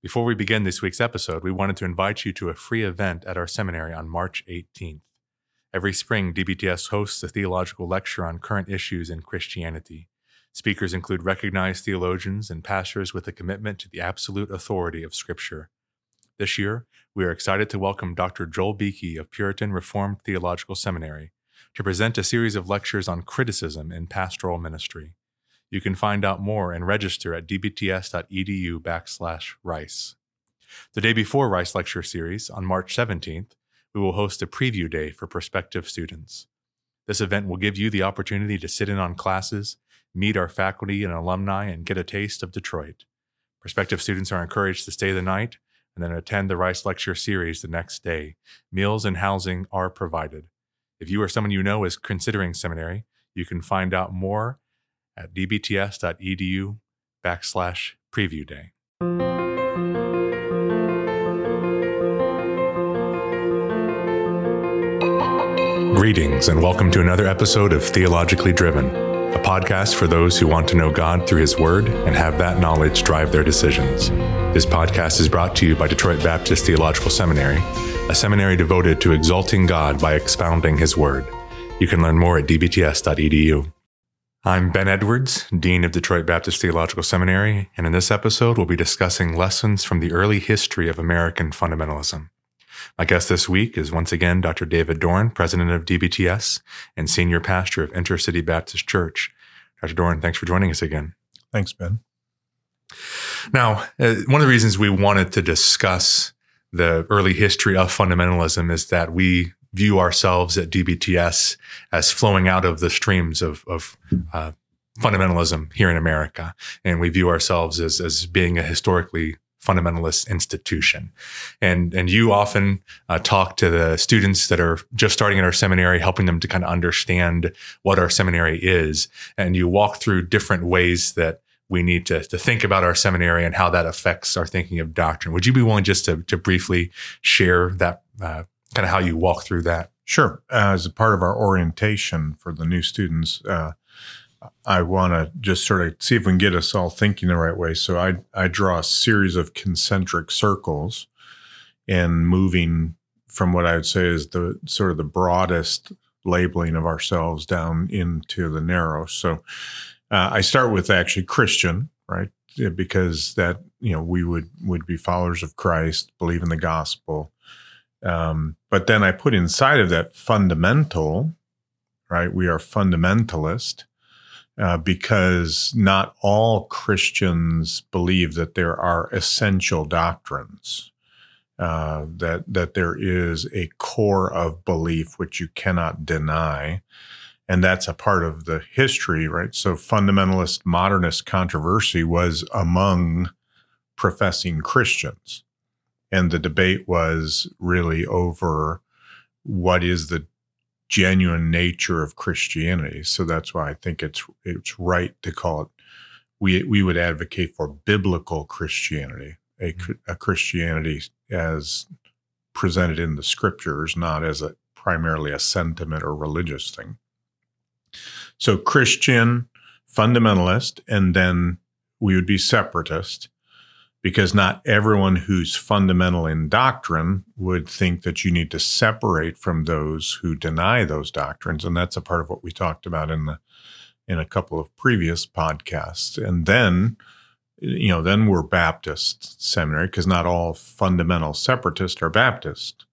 Before we begin this week's episode, we wanted to invite you to a free event at our seminary on March 18th. Every spring, DBTS hosts a theological lecture on current issues in Christianity. Speakers include recognized theologians and pastors with a commitment to the absolute authority of Scripture. This year, we are excited to welcome Dr. Joel Beeke of Puritan Reformed Theological Seminary to present a series of lectures on criticism in pastoral ministry. You can find out more and register at dbts.edu backslash rice. The day before Rice Lecture Series, on March 17th, we will host a preview day for prospective students. This event will give you the opportunity to sit in on classes, meet our faculty and alumni, and get a taste of Detroit. Prospective students are encouraged to stay the night and then attend the Rice Lecture Series the next day. Meals and housing are provided. If you or someone you know is considering seminary, you can find out more at dbts.edu backslash preview day. Greetings and welcome to another episode of Theologically Driven, a podcast for those who want to know God through His Word and have that knowledge drive their decisions. This podcast is brought to you by Detroit Baptist Theological Seminary, a seminary devoted to exalting God by expounding His Word. You can learn more at dbts.edu. I'm Ben Edwards, Dean of Detroit Baptist Theological Seminary, and in this episode, we'll be discussing lessons from the early history of American fundamentalism. My guest this week is once again Dr. David Doran, president of DBTS and senior pastor of Intercity Baptist Church. Dr. Doran, thanks for joining us again. Thanks, Ben. Now, uh, one of the reasons we wanted to discuss the early history of fundamentalism is that we view ourselves at DBTS as flowing out of the streams of, of uh, fundamentalism here in America. And we view ourselves as, as being a historically fundamentalist institution. And, and you often uh, talk to the students that are just starting at our seminary, helping them to kind of understand what our seminary is. And you walk through different ways that we need to, to think about our seminary and how that affects our thinking of doctrine. Would you be willing just to, to briefly share that, uh, kind of how you walk through that? Sure. As a part of our orientation for the new students, uh, I want to just sort of see if we can get us all thinking the right way. So I I draw a series of concentric circles, and moving from what I would say is the sort of the broadest labeling of ourselves down into the narrow. So uh, I start with actually Christian, right? Because that you know we would would be followers of Christ, believe in the gospel, um, but then I put inside of that fundamental, right? We are fundamentalist uh, because not all Christians believe that there are essential doctrines. Uh, that that there is a core of belief which you cannot deny, and that's a part of the history, right? So fundamentalist modernist controversy was among professing Christians, and the debate was really over what is the genuine nature of Christianity. So that's why I think it's it's right to call it. We we would advocate for biblical Christianity, a, mm-hmm. a Christianity as presented in the scriptures, not as a primarily a sentiment or religious thing. So Christian, fundamentalist, and then we would be separatist because not everyone who's fundamental in doctrine would think that you need to separate from those who deny those doctrines. And that's a part of what we talked about in the in a couple of previous podcasts. And then you know then we're baptist seminary because not all fundamental separatists are baptist.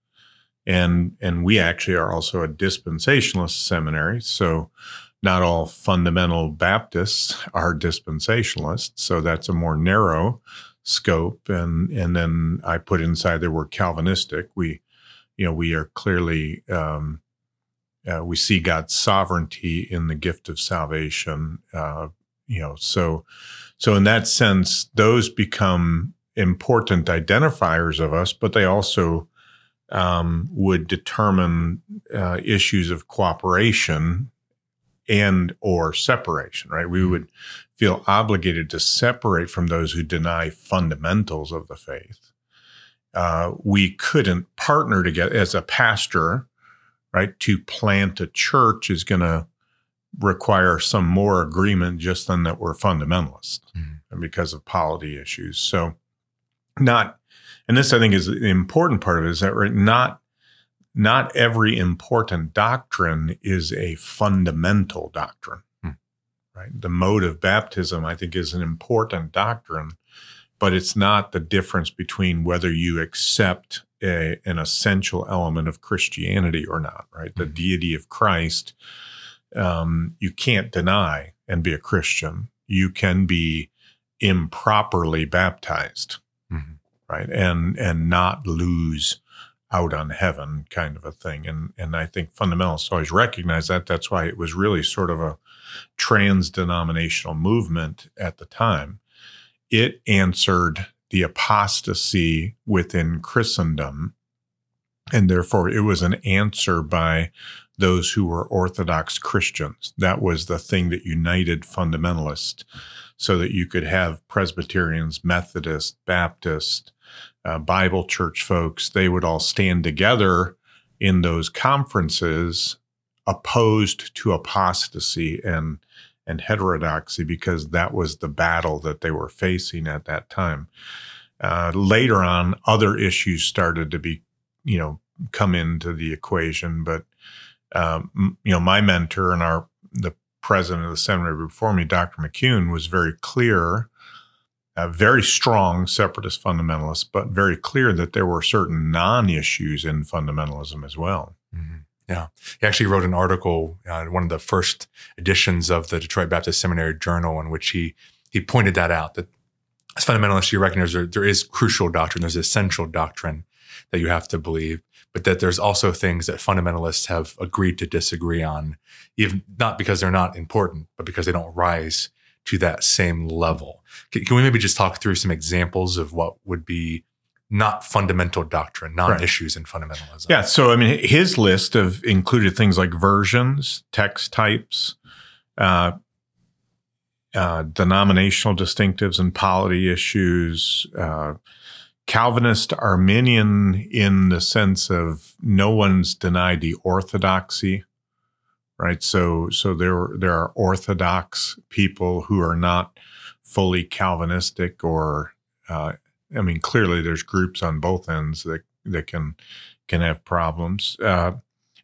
And and we actually are also a dispensationalist seminary. So not all fundamental baptists are dispensationalists. So that's a more narrow scope and and then I put inside there we're Calvinistic. We you know we are clearly um, uh, we see God's sovereignty in the gift of salvation. Uh, you know so so in that sense those become important identifiers of us, but they also um, would determine uh, issues of cooperation and or separation right we mm-hmm. would feel obligated to separate from those who deny fundamentals of the faith uh, we couldn't partner together as a pastor right to plant a church is going to require some more agreement just than that we're fundamentalists mm-hmm. and because of polity issues so not, and this I think is the important part of it is that right, not not every important doctrine is a fundamental doctrine. Right. The mode of baptism, I think, is an important doctrine, but it's not the difference between whether you accept a, an essential element of Christianity or not, right? The hmm. deity of Christ, um, you can't deny and be a Christian. You can be improperly baptized, mm-hmm. right? And and not lose out on heaven kind of a thing. And and I think fundamentalists always recognize that. That's why it was really sort of a trans denominational movement at the time. It answered the apostasy within Christendom. And therefore, it was an answer by those who were Orthodox Christians. That was the thing that united fundamentalists so that you could have Presbyterians, Methodists, Baptists, uh, Bible church folks. They would all stand together in those conferences opposed to apostasy and and heterodoxy because that was the battle that they were facing at that time. Uh, later on, other issues started to be, you know, come into the equation. But um, you know, my mentor and our the president of the seminary before me, Dr. McCune, was very clear, uh, very strong separatist fundamentalist, but very clear that there were certain non-issues in fundamentalism as well. Mm-hmm. Yeah. He actually wrote an article, uh, one of the first editions of the Detroit Baptist Seminary Journal, in which he he pointed that out that as fundamentalists, you recognize there, there is crucial doctrine, there's essential doctrine that you have to believe, but that there's also things that fundamentalists have agreed to disagree on, even not because they're not important, but because they don't rise to that same level. Can, can we maybe just talk through some examples of what would be not fundamental doctrine, not right. issues in fundamentalism. Yeah. So, I mean, his list of included things like versions, text types, uh, uh, denominational distinctives and polity issues, uh, Calvinist Arminian in the sense of no one's denied the orthodoxy, right? So, so there there are orthodox people who are not fully Calvinistic or uh, I mean, clearly there's groups on both ends that that can can have problems. Uh,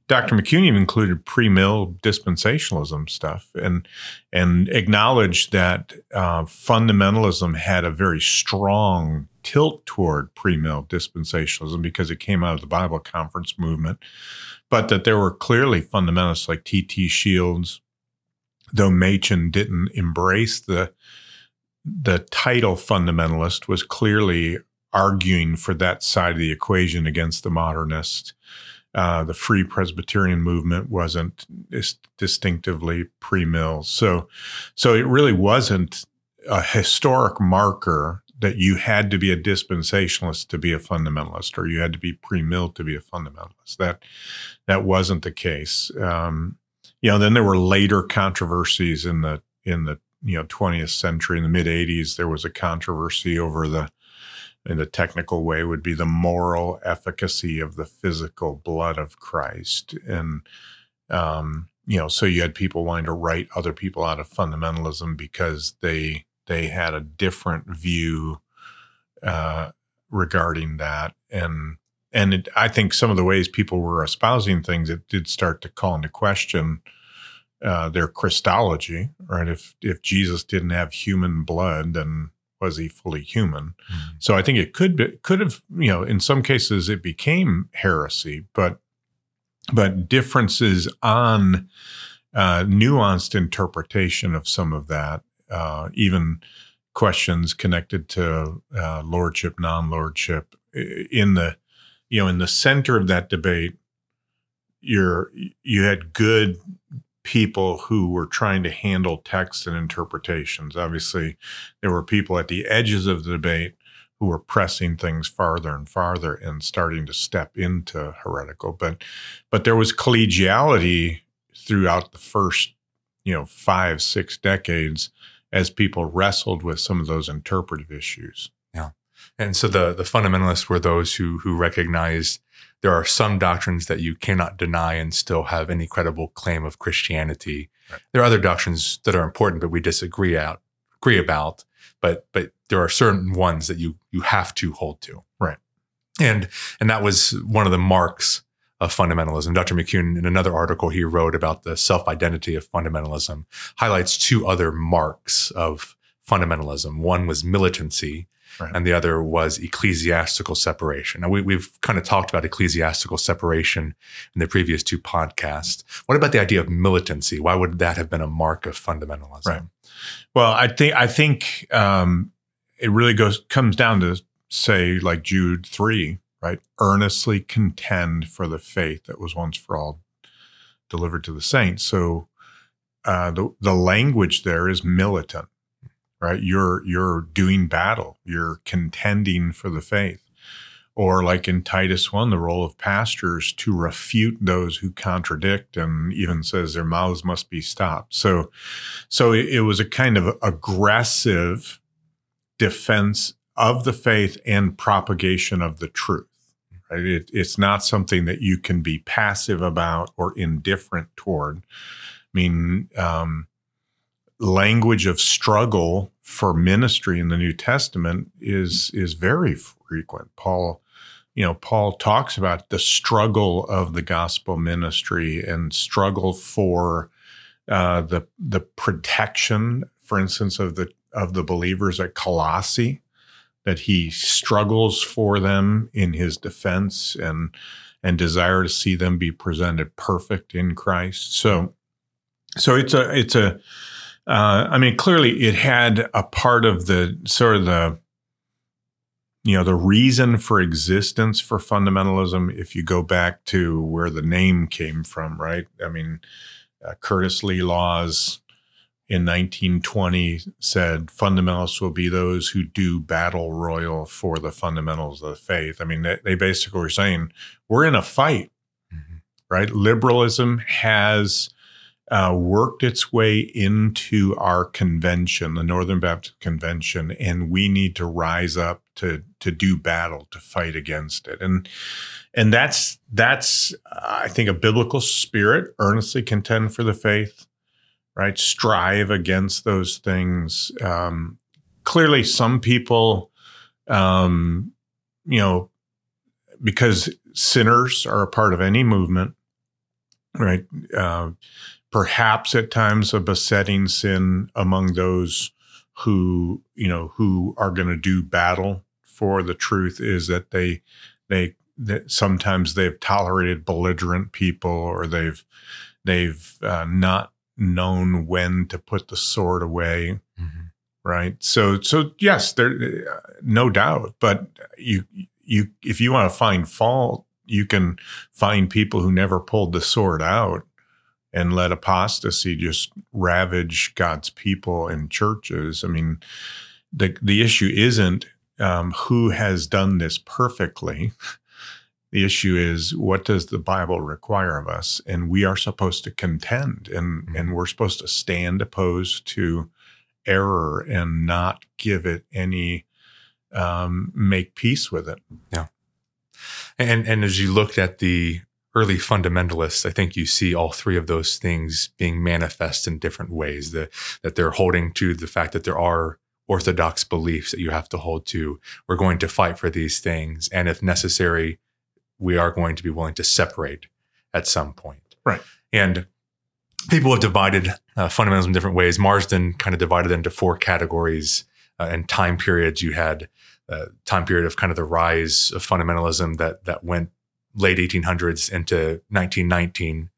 Dr. McCune even included pre-mill dispensationalism stuff and and acknowledged that uh, fundamentalism had a very strong tilt toward pre-mill dispensationalism because it came out of the Bible conference movement, but that there were clearly fundamentalists like T.T. Shields, though Machen didn't embrace the the title fundamentalist was clearly arguing for that side of the equation against the modernist. Uh, the Free Presbyterian movement wasn't dis- distinctively pre-mill, so so it really wasn't a historic marker that you had to be a dispensationalist to be a fundamentalist, or you had to be pre-mill to be a fundamentalist. That that wasn't the case. Um, you know, then there were later controversies in the in the you know 20th century in the mid 80s there was a controversy over the in the technical way would be the moral efficacy of the physical blood of Christ. And um, you know so you had people wanting to write other people out of fundamentalism because they they had a different view uh, regarding that. And and it, I think some of the ways people were espousing things it did start to call into question uh, their Christology, right? If if Jesus didn't have human blood, then was he fully human? Mm-hmm. So I think it could be, could have you know in some cases it became heresy, but but differences on uh, nuanced interpretation of some of that, uh, even questions connected to uh, lordship, non-lordship, in the you know in the center of that debate, you're you had good people who were trying to handle text and interpretations. Obviously, there were people at the edges of the debate who were pressing things farther and farther and starting to step into heretical. But but there was collegiality throughout the first, you know, five, six decades as people wrestled with some of those interpretive issues. Yeah. And so the the fundamentalists were those who who recognized there are some doctrines that you cannot deny and still have any credible claim of Christianity. Right. There are other doctrines that are important, but we disagree out agree about. but but there are certain ones that you you have to hold to. Right. And and that was one of the marks of fundamentalism. Dr. McCune, in another article he wrote about the self identity of fundamentalism, highlights two other marks of fundamentalism. One was militancy, right. and the other was ecclesiastical separation. Now, we, have kind of talked about ecclesiastical separation in the previous two podcasts. What about the idea of militancy? Why would that have been a mark of fundamentalism? Right. Well, I think I think um, it really goes comes down to say like Jude three, right? Earnestly contend for the faith that was once for all delivered to the saints. So uh, the the language there is militant, right? You're you're doing battle. You're contending for the faith. Or like in Titus 1, the role of pastors to refute those who contradict and even says their mouths must be stopped. So so it, it was a kind of aggressive defense of the faith and propagation of the truth. Right? It, it's not something that you can be passive about or indifferent toward. I mean, um, language of struggle for ministry in the New Testament is is very frequent. Paul, you know, Paul talks about the struggle of the gospel ministry and struggle for uh, the the protection, for instance, of the of the believers at Colossae that he struggles for them in his defense and and desire to see them be presented perfect in Christ. So so it's a it's a uh, I mean clearly it had a part of the sort of the you know the reason for existence for fundamentalism if you go back to where the name came from right I mean uh, Curtis Lee Laws in 1920 said fundamentalists will be those who do battle royal for the fundamentals of the faith. I mean, they, they basically were saying we're in a fight, mm-hmm. right? Liberalism has uh, worked its way into our convention, the Northern Baptist Convention, and we need to rise up to to do battle to fight against it. And and that's that's I think a biblical spirit, earnestly contend for the faith right? Strive against those things. Um, clearly, some people, um, you know, because sinners are a part of any movement, right? Uh, perhaps at times a besetting sin among those who, you know, who are going to do battle for the truth is that they, they, that sometimes they've tolerated belligerent people or they've, they've uh, not known when to put the sword away. Mm-hmm. Right. So, so yes, there, no doubt, but you, you, if you want to find fault, you can find people who never pulled the sword out and let apostasy just ravage God's people and churches. I mean, the the issue isn't um, who has done this perfectly. The issue is what does the Bible require of us? And we are supposed to contend and, mm-hmm. and we're supposed to stand opposed to error and not give it any um, make peace with it. Yeah. And and as you looked at the early fundamentalists, I think you see all three of those things being manifest in different ways. The, that they're holding to the fact that there are orthodox beliefs that you have to hold to. We're going to fight for these things. And if necessary, we are going to be willing to separate at some point. Right. And people have divided uh, fundamentalism in different ways. Marsden kind of divided into four categories uh, and time periods. You had uh, time period of kind of the rise of fundamentalism that that went late 1800s into 1919.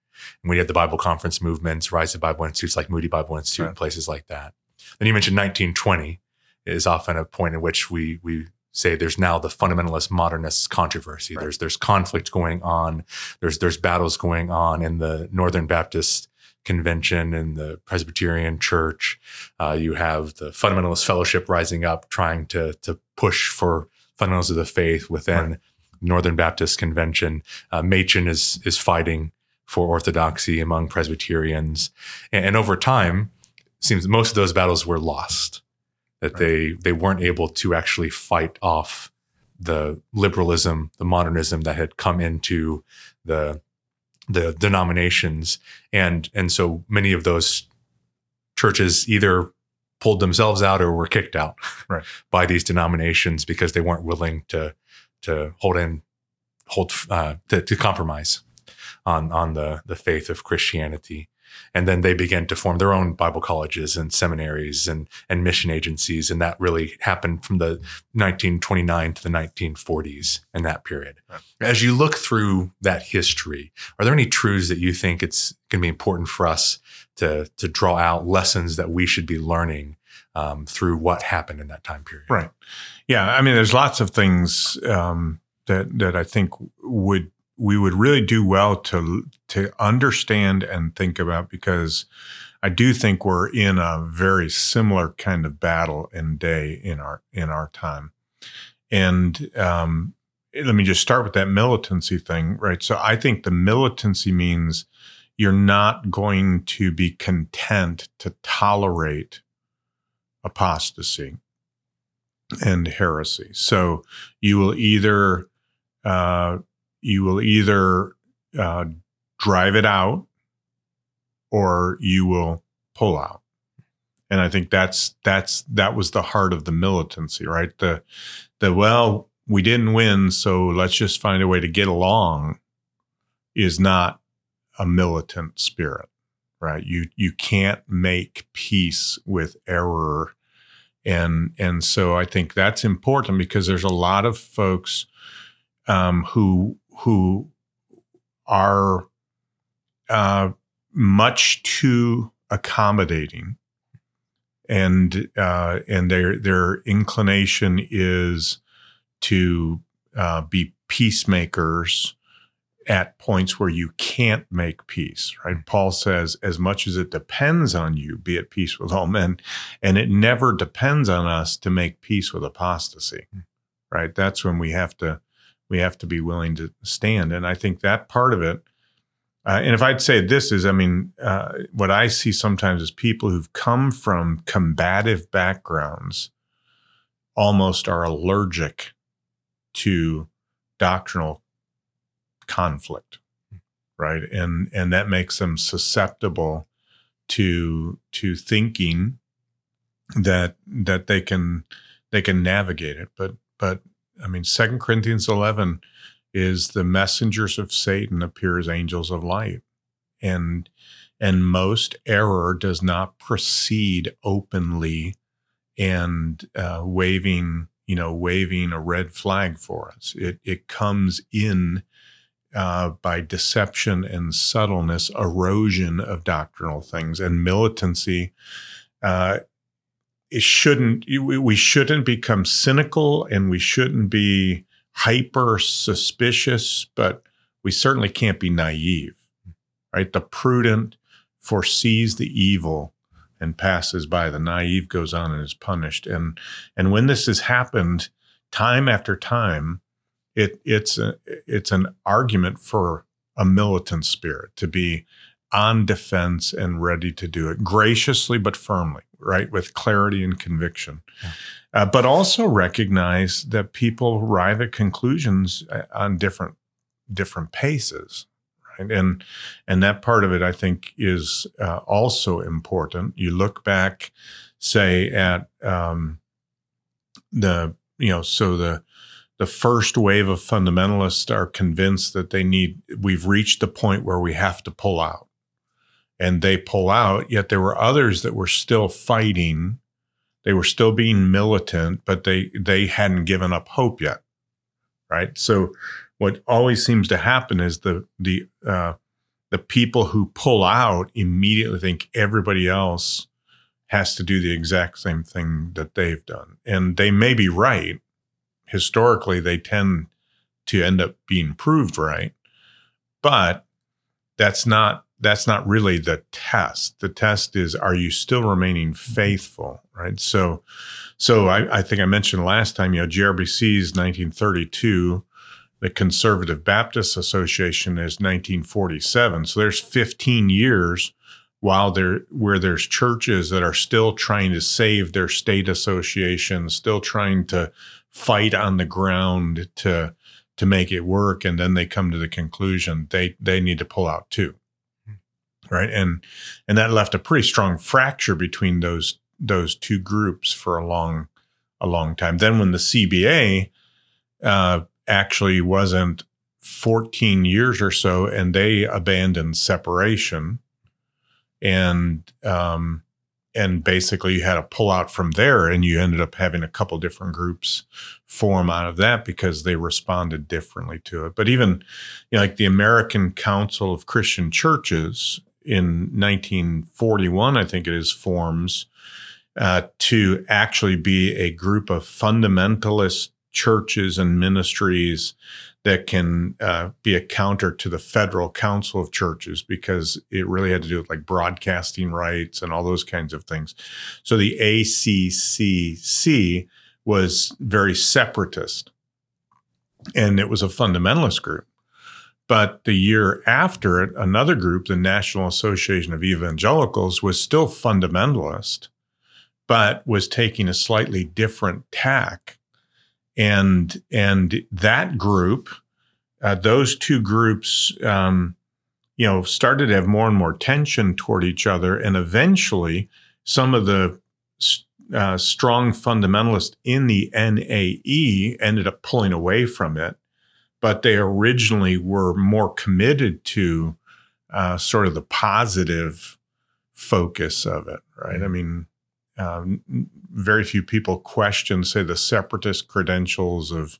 And we had the Bible conference movements, rise of Bible institutes like Moody Bible Institute, right. and places like that. Then you mentioned 1920 is often a point in which we we say there's now the fundamentalist modernist controversy. Right. There's there's conflict going on. There's there's battles going on in the Northern Baptist Convention and the Presbyterian Church. Uh, you have the Fundamentalist Fellowship rising up, trying to to push for fundamentals of the faith within right. Northern Baptist Convention. Uh, Machen is is fighting for orthodoxy among Presbyterians, and, and over time, seems most of those battles were lost that they they weren't able to actually fight off the liberalism, the modernism that had come into the the denominations, and and so many of those churches either pulled themselves out or were kicked out Right. by these denominations because they weren't willing to to hold in hold uh, to, to compromise on on the the faith of Christianity. And then they began to form their own Bible colleges and seminaries and and mission agencies, and that really happened from the 1929 to the 1940s in that period. As you look through that history, are there any truths that you think it's going to be important for us to to draw out lessons that we should be learning um, through what happened in that time period? Right. Yeah. I mean, there's lots of things um, that that I think would we would really do well to to understand and think about because I do think we're in a very similar kind of battle and day in our in our time. And um, let me just start with that militancy thing, right? So I think the militancy means you're not going to be content to tolerate apostasy and heresy. So you will either uh, you will either uh, drive it out or you will pull out. And I think that's that's that was the heart of the militancy, right? The the well, we didn't win, so let's just find a way to get along is not a militant spirit, right? You you can't make peace with error and and so I think that's important because there's a lot of folks um, who who are uh, much too accommodating, and uh, and their their inclination is to uh, be peacemakers at points where you can't make peace, right? Paul says, as much as it depends on you, be at peace with all men. And it never depends on us to make peace with apostasy, right? That's when we have to, we have to be willing to stand. And I think that part of it, uh, and if I'd say this is, I mean, uh, what I see sometimes is people who've come from combative backgrounds almost are allergic to doctrinal conflict right? And and that makes them susceptible to to thinking that that they can they can navigate it. But but i mean second corinthians 11 is the messengers of satan appear as angels of light. And and most error does not proceed openly and uh, waving you know waving a red flag for us. It it comes in uh, by deception and subtleness, erosion of doctrinal things, and militancy. Uh, it shouldn't. We shouldn't become cynical, and we shouldn't be hyper suspicious, but we certainly can't be naive. Right? The prudent foresees the evil and passes by. The naive goes on and is punished. And and when this has happened time after time, it it's a, it's an argument for a militant spirit to be on defense and ready to do it graciously but firmly right with clarity and conviction. Yeah. uh, but also recognize that people arrive at conclusions uh, on different different paces right? And and that part of it i think is uh, also important. You look back say at um, the you know so the the first wave of fundamentalists are convinced that they need we've reached the point where we have to pull out. And they pull out yet there were others that were still fighting. They were still being militant but they they hadn't given up hope yet right? So what always seems to happen is the the uh, the people who pull out immediately think everybody else has to do the exact same thing that they've done. And they may be right historically they tend to end up being proved right but that's not that's not really the test. The test is are you still remaining mm-hmm. faithful right? So so i, I think i mentioned last time you know GARBC's 1932 the conservative baptist association is 1947 so there's 15 years while there where there's churches that are still trying to save their state association still trying to fight on the ground to to make it work and then they come to the conclusion they they need to pull out too. Right? And and that left a pretty strong fracture between those those two groups for a long a long time. Then when the CBA uh, actually wasn't 14 years or so, and they abandoned separation, and um, and basically you had to pull out from there, and you ended up having a couple different groups form out of that because they responded differently to it. But even you know, like the American Council of Christian Churches in 1941, I think it is, forms uh, to actually be a group of fundamentalist churches and ministries that can uh, be a counter to the federal council of churches because it really had to do with like broadcasting rights and all those kinds of things. So the ACCC was very separatist and it was a fundamentalist group. But the year after it, another group, the National Association of Evangelicals, was still fundamentalist, but was taking a slightly different tack. And and that group, uh, those two groups, um, you know, started to have more and more tension toward each other, and eventually, some of the uh, strong fundamentalists in the NAE ended up pulling away from it but they originally were more committed to uh, sort of the positive focus of it, right? I mean, um, very few people question, say, the separatist credentials of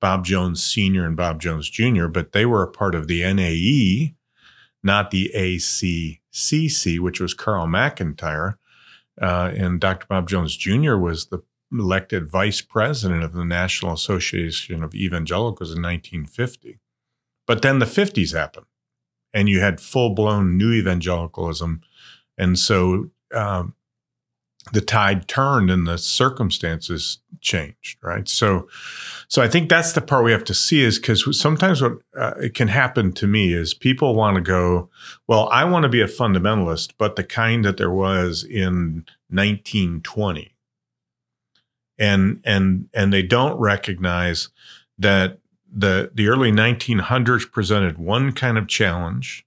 Bob Jones Sr. and Bob Jones Jr., but they were a part of the NAE, not the ACCC, which was Carl McIntire. Uh, and Dr. Bob Jones Jr. was the elected vice president of the National Association of Evangelicals in 1950. But then the 50s happened, and you had full blown new evangelicalism. And so um, the tide turned and the circumstances changed, right? So, so I think that's the part we have to see is because sometimes what uh, it can happen to me is people want to go, well, I want to be a fundamentalist, but the kind that there was in 1920 and and and they don't recognize that the the early 1900s presented one kind of challenge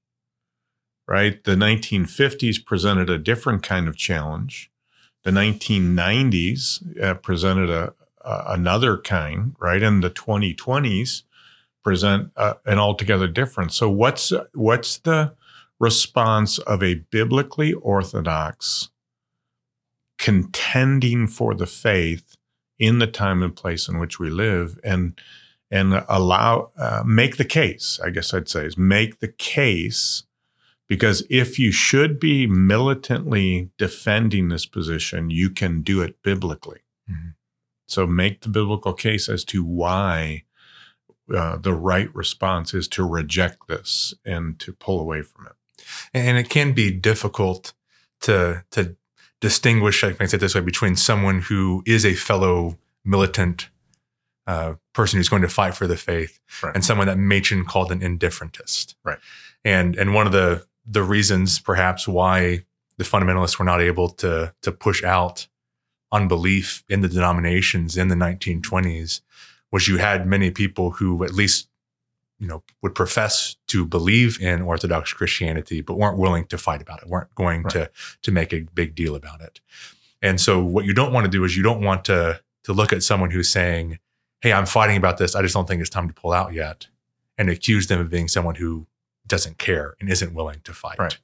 right? The 1950s presented a different kind of challenge the 1990s uh, presented a, a, another kind right? And the 2020s present uh, an altogether different. So what's what's the response of a biblically orthodox contending for the faith in the time and place in which we live and and allow uh, make the case i guess i'd say is make the case because if you should be militantly defending this position you can do it biblically mm-hmm. so make the biblical case as to why uh, the right response is to reject this and to pull away from it and it can be difficult to to distinguish, I can say it this way, between someone who is a fellow militant uh, person who's going to fight for the faith right. and someone that Machen called an indifferentist. Right. And and one of the the reasons perhaps why the fundamentalists were not able to to push out unbelief in the denominations in the 1920s was you had many people who at least you know, would profess to believe in Orthodox Christianity, but weren't willing to fight about it, weren't going right. to to make a big deal about it. And so, what you don't want to do is you don't want to to look at someone who's saying, "Hey, I'm fighting about this. I just don't think it's time to pull out yet," and accuse them of being someone who doesn't care and isn't willing to fight. Right.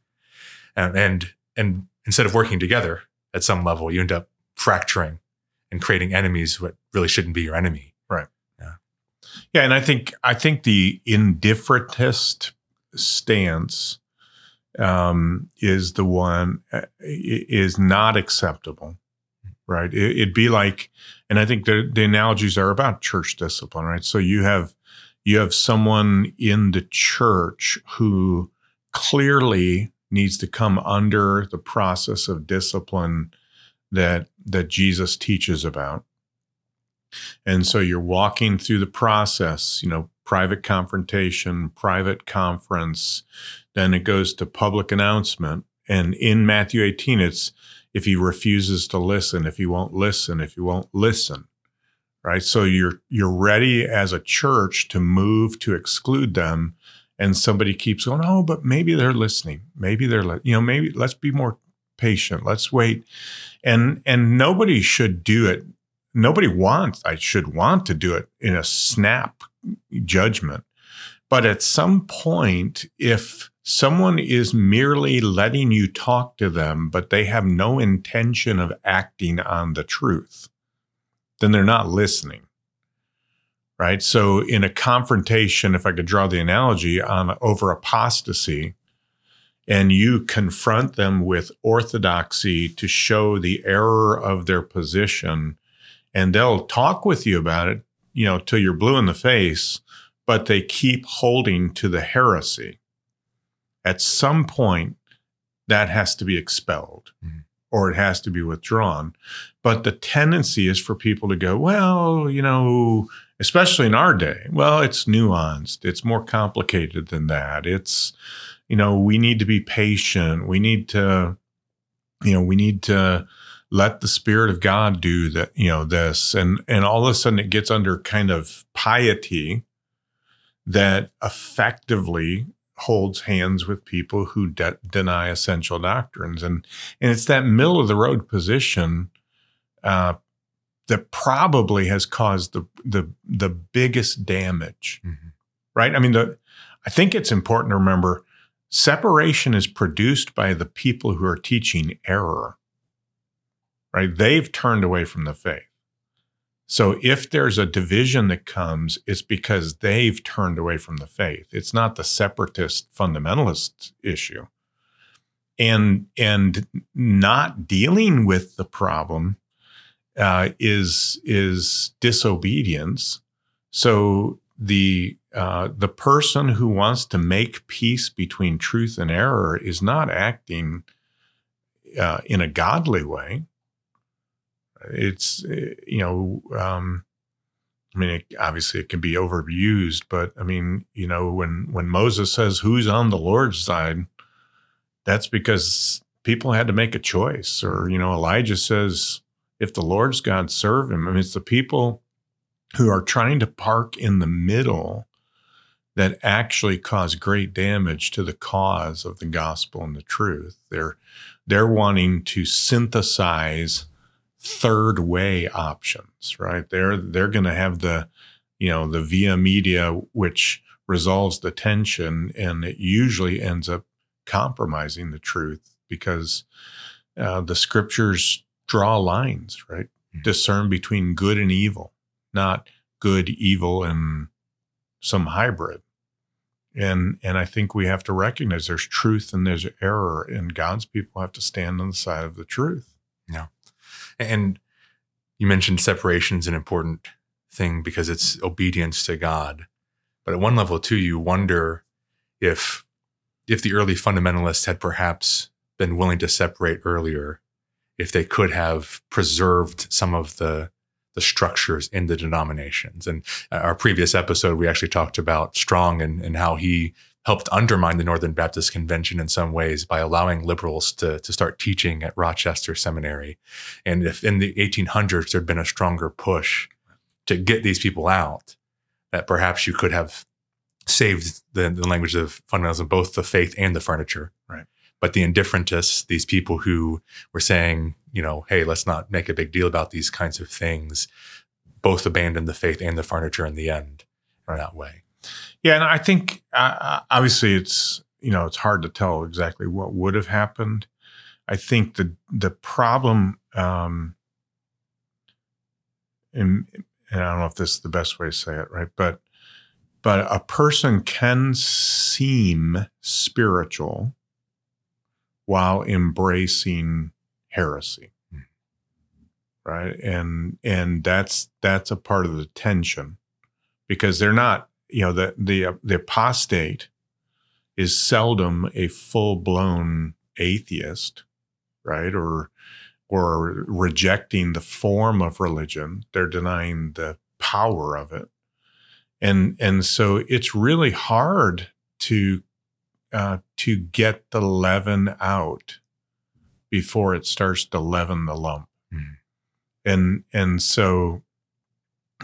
And and and instead of working together at some level, you end up fracturing and creating enemies what really shouldn't be your enemy Right. Yeah. yeah, and I think I think the indifferentist stance um, is the one uh, is not acceptable, right? It, would be like, and I think the, the analogies are about church discipline, right? So you have you have someone in the church who clearly needs to come under the process of discipline that that Jesus teaches about and so you're walking through the process, you know, private confrontation, private conference, then it goes to public announcement. And in Matthew 18, it's if he refuses to listen, if he won't listen, if he won't listen. Right. So you're you're ready as a church to move to exclude them. And somebody keeps going, oh, but maybe they're listening. Maybe they're, li- you know, maybe let's be more patient. Let's wait. and and nobody should do it nobody wants i should want to do it in a snap judgment but at some point if someone is merely letting you talk to them but they have no intention of acting on the truth then they're not listening right? So in a confrontation if i could draw the analogy on over apostasy and you confront them with orthodoxy to show the error of their position and they'll talk with you about it you know till you're blue in the face but they keep holding to the heresy. At some point that has to be expelled. Mm-hmm. Or it has to be withdrawn but the tendency is for people to go well you know especially in our day well it's nuanced it's more complicated than that it's you know, we need to be patient. We need to, you know, we need to let the spirit of God do that, you know, this. And and all of a sudden it gets under kind of piety that effectively holds hands with people who de- deny essential doctrines. And and it's that middle of the road position uh, that probably has caused the the the biggest damage. Mm-hmm. Right? I mean, the I think it's important to remember Separation is produced by the people who are teaching error, right? They've turned away from the faith. So if there's a division that comes, it's because they've turned away from the faith. It's not the separatist fundamentalist issue. And and not dealing with the problem uh, is is disobedience. So the uh, the person who wants to make peace between truth and error is not acting uh, in a godly way. It's you know, um, I mean, it, obviously it can be overused, but I mean, you know, when when Moses says who's on the Lord's side, that's because people had to make a choice. Or you know, Elijah says, if the Lord's God, serve him. I mean, it's the people who are trying to park in the middle that actually cause great damage to the cause of the gospel and the truth. They're they're wanting to synthesize third way options, right? They're they're going to have the you know the via media which resolves the tension and it usually ends up compromising the truth because uh, the scriptures draw lines, right? Mm-hmm. Discern between good and evil, not good, evil, and some hybrid. And and I think we have to recognize there's truth and there's error, and God's people have to stand on the side of the truth. Yeah. And you mentioned separation is an important thing because it's obedience to God. But at one level too, you wonder if if the early fundamentalists had perhaps been willing to separate earlier, if they could have preserved some of the the structures in the denominations. And uh, our previous episode, we actually talked about Strong and, and how he helped undermine the Northern Baptist Convention in some ways by allowing liberals to, to start teaching at Rochester Seminary. And if in the 1800s there'd been a stronger push to get these people out, that perhaps you could have saved the, the language of fundamentalism, both the faith and the furniture. Right. But the indifferentists, these people who were saying, you know, hey, let's not make a big deal about these kinds of things, both abandoned the faith and the furniture in the end in that way. Yeah, and I think uh, obviously it's you know it's hard to tell exactly what would have happened. I think the the problem, um, and I don't know if this is the best way to say it, right? But but a person can seem spiritual while embracing heresy right and and that's that's a part of the tension because they're not you know the the the apostate is seldom a full-blown atheist right or or rejecting the form of religion they're denying the power of it and and so it's really hard to uh, to get the leaven out before it starts to leaven the lump. Mm. And and so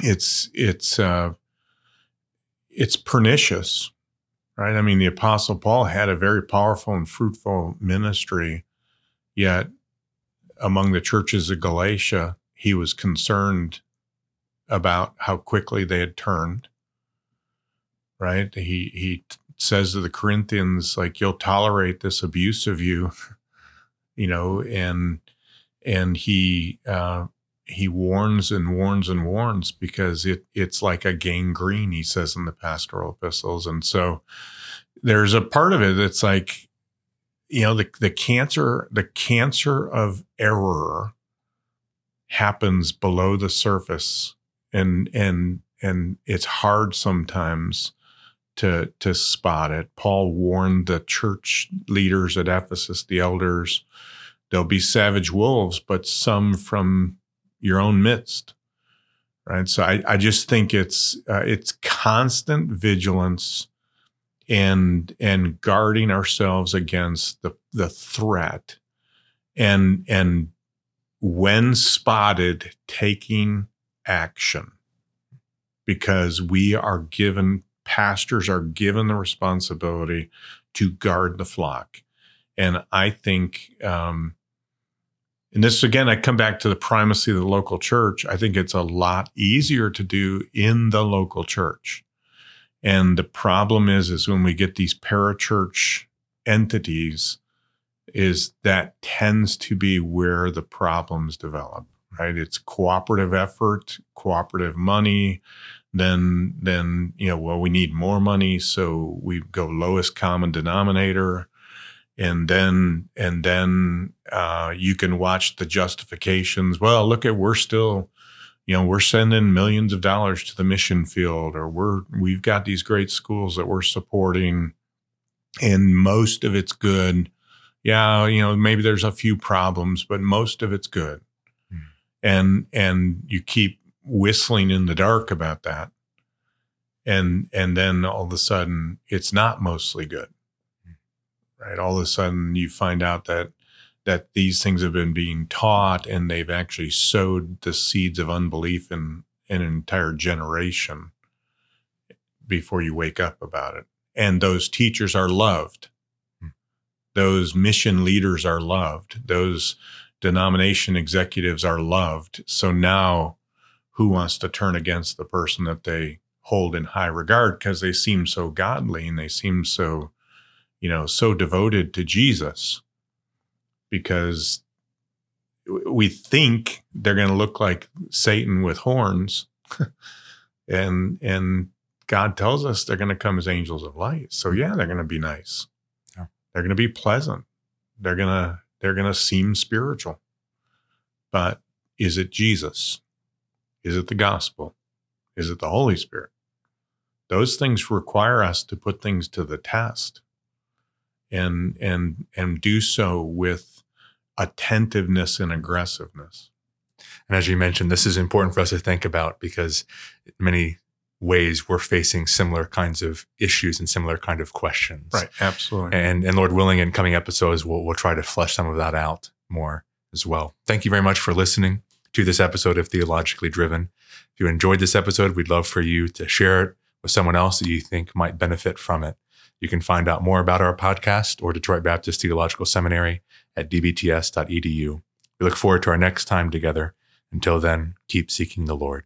it's it's uh, it's pernicious, right? I mean, the Apostle Paul had a very powerful and fruitful ministry, yet among the churches of Galatia, he was concerned about how quickly they had turned. Right? He he says to the Corinthians, like, you'll tolerate this abuse of you, you know, and and he uh, he warns and warns and warns because it it's like a gangrene, he says in the pastoral epistles. And so there's a part of it that's like, you know, the the cancer, the cancer of error happens below the surface and and and it's hard sometimes to to spot it. Paul warned the church leaders at Ephesus, the elders, there'll be savage wolves, but some from your own midst. Right. So I, I just think it's uh, it's constant vigilance and and guarding ourselves against the the threat and and when spotted taking action because we are given pastors are given the responsibility to guard the flock and i think um, and this again i come back to the primacy of the local church. I think it's a lot easier to do in the local church. And the problem is is when we get these parachurch entities is that tends to be where the problems develop right? It's cooperative effort cooperative money then then you know well we need more money so we go lowest common denominator and then and then uh, you can watch the justifications. Well look at we're still you know we're sending millions of dollars to the mission field or we're we've got these great schools that we're supporting and most of it's good. Yeah you know maybe there's a few problems but most of it's good. Mm. and and you keep whistling in the dark about that. And and then all of a sudden it's not mostly good right? All of a sudden you find out that that these things have been being taught and they've actually sowed the seeds of unbelief in, an entire generation before you wake up about it. And those teachers are loved. Those mission leaders are loved. Those denomination executives are loved. So now who wants to turn against the person that they hold in high regard because they seem so godly and they seem so you know, so devoted to Jesus because we think they're going to look like Satan with horns. and and God tells us they're going to come as angels of light. So yeah, they're going to be nice. Yeah. They're going to be pleasant. They're going to they're going to seem spiritual. But is it Jesus? Is it the gospel? Is it the Holy Spirit? Those things require us to put things to the test and and and do so with attentiveness and aggressiveness. And as you mentioned, this is important for us to think about because in many ways we're facing similar kinds of issues and similar kind of questions. Right. Absolutely. And and Lord willing, in coming episodes, we'll we'll try to flesh some of that out more as well. Thank you very much for listening to this episode of Theologically Driven. If you enjoyed this episode, we'd love for you to share it with someone else that you think might benefit from it. You can find out more about our podcast or Detroit Baptist Theological Seminary at dbts.edu. We look forward to our next time together. Until then, keep seeking the Lord.